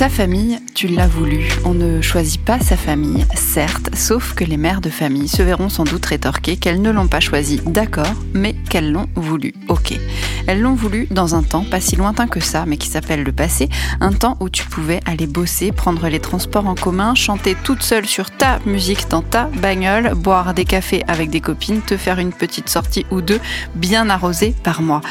Ta famille, tu l'as voulu. On ne choisit pas sa famille, certes, sauf que les mères de famille se verront sans doute rétorquer qu'elles ne l'ont pas choisi, d'accord, mais qu'elles l'ont voulu, ok. Elles l'ont voulu dans un temps pas si lointain que ça, mais qui s'appelle le passé, un temps où tu pouvais aller bosser, prendre les transports en commun, chanter toute seule sur ta musique dans ta bagnole, boire des cafés avec des copines, te faire une petite sortie ou deux bien arrosée par mois.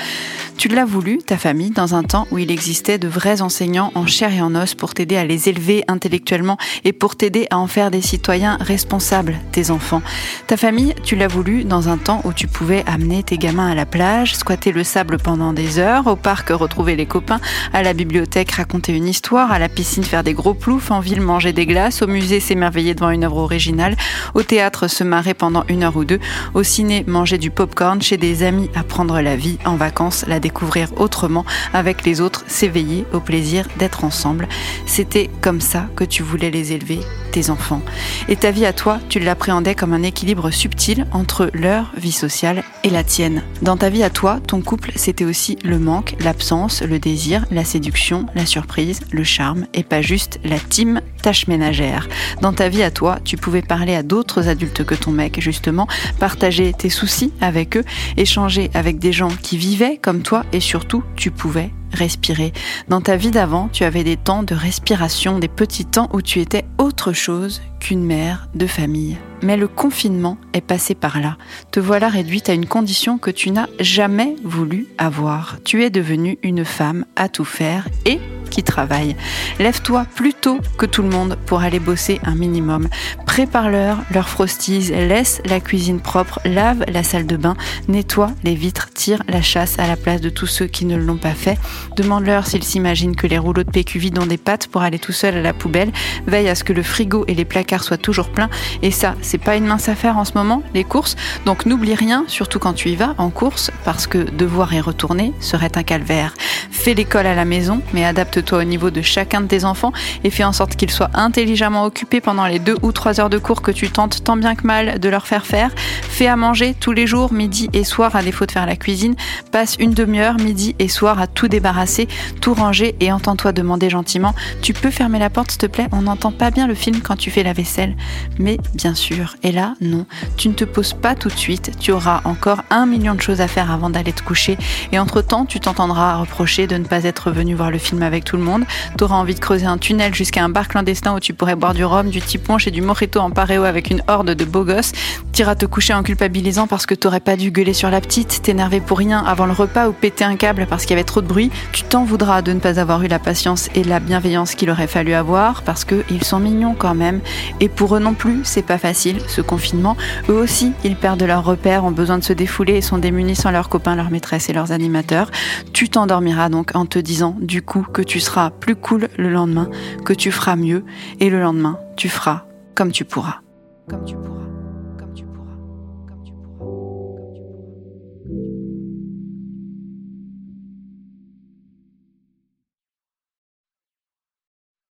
Tu l'as voulu, ta famille, dans un temps où il existait de vrais enseignants en chair et en os pour t'aider à les élever intellectuellement et pour t'aider à en faire des citoyens responsables, tes enfants. Ta famille, tu l'as voulu dans un temps où tu pouvais amener tes gamins à la plage, squatter le sable pendant des heures, au parc retrouver les copains, à la bibliothèque raconter une histoire, à la piscine faire des gros ploufs, en ville manger des glaces, au musée s'émerveiller devant une œuvre originale, au théâtre se marrer pendant une heure ou deux, au ciné manger du popcorn, chez des amis apprendre la vie, en vacances la découvrir autrement, avec les autres, s'éveiller au plaisir d'être ensemble. C'était comme ça que tu voulais les élever, tes enfants. Et ta vie à toi, tu l'appréhendais comme un équilibre subtil entre leur vie sociale et la tienne. Dans ta vie à toi, ton couple, c'était aussi le manque, l'absence, le désir, la séduction, la surprise, le charme, et pas juste la team tâche ménagère. Dans ta vie à toi, tu pouvais parler à d'autres adultes que ton mec, justement, partager tes soucis avec eux, échanger avec des gens qui vivaient comme toi, et surtout, tu pouvais respirer. Dans ta vie d'avant, tu avais des temps de respiration, des petits temps où tu étais autre chose qu'une mère de famille. Mais le confinement est passé par là. Te voilà réduite à une condition que tu n'as jamais voulu avoir. Tu es devenue une femme à tout faire et qui travaille. Lève-toi plus tôt que tout le monde pour aller bosser un minimum. Prépare-leur leur frosties, laisse la cuisine propre, lave la salle de bain, nettoie les vitres, tire la chasse à la place de tous ceux qui ne l'ont pas fait. Demande-leur s'ils s'imaginent que les rouleaux de PQ vident ont des pattes pour aller tout seul à la poubelle. Veille à ce que le frigo et les placards soient toujours pleins. Et ça, c'est pas une mince affaire en ce moment, les courses. Donc n'oublie rien, surtout quand tu y vas en course, parce que devoir y retourner serait un calvaire. Fais l'école à la maison, mais adapte-toi au niveau de chacun de tes enfants et fais en sorte qu'ils soient intelligemment occupés pendant les deux ou trois de cours que tu tentes tant bien que mal de leur faire faire. Fais à manger tous les jours, midi et soir, à défaut de faire la cuisine. Passe une demi-heure, midi et soir, à tout débarrasser, tout ranger et entends-toi demander gentiment Tu peux fermer la porte, s'il te plaît? On n'entend pas bien le film quand tu fais la vaisselle. Mais bien sûr, et là, non, tu ne te poses pas tout de suite. Tu auras encore un million de choses à faire avant d'aller te coucher. Et entre-temps, tu t'entendras reprocher de ne pas être venu voir le film avec tout le monde. Tu auras envie de creuser un tunnel jusqu'à un bar clandestin où tu pourrais boire du rhum, du tiponche et du mojito en paréo avec une horde de beaux gosses. T'iras te coucher en culpabilisant parce que t'aurais pas dû gueuler sur la petite, t'énerver pour rien avant le repas ou péter un câble parce qu'il y avait trop de bruit. Tu t'en voudras de ne pas avoir eu la patience et la bienveillance qu'il aurait fallu avoir parce que ils sont mignons quand même. Et pour eux non plus, c'est pas facile ce confinement. Eux aussi, ils perdent leurs repères, ont besoin de se défouler et sont démunis sans leurs copains, leurs maîtresses et leurs animateurs. Tu t'endormiras donc en te disant du coup que tu seras plus cool le lendemain, que tu feras mieux et le lendemain, tu feras comme tu pourras. Comme tu pourras.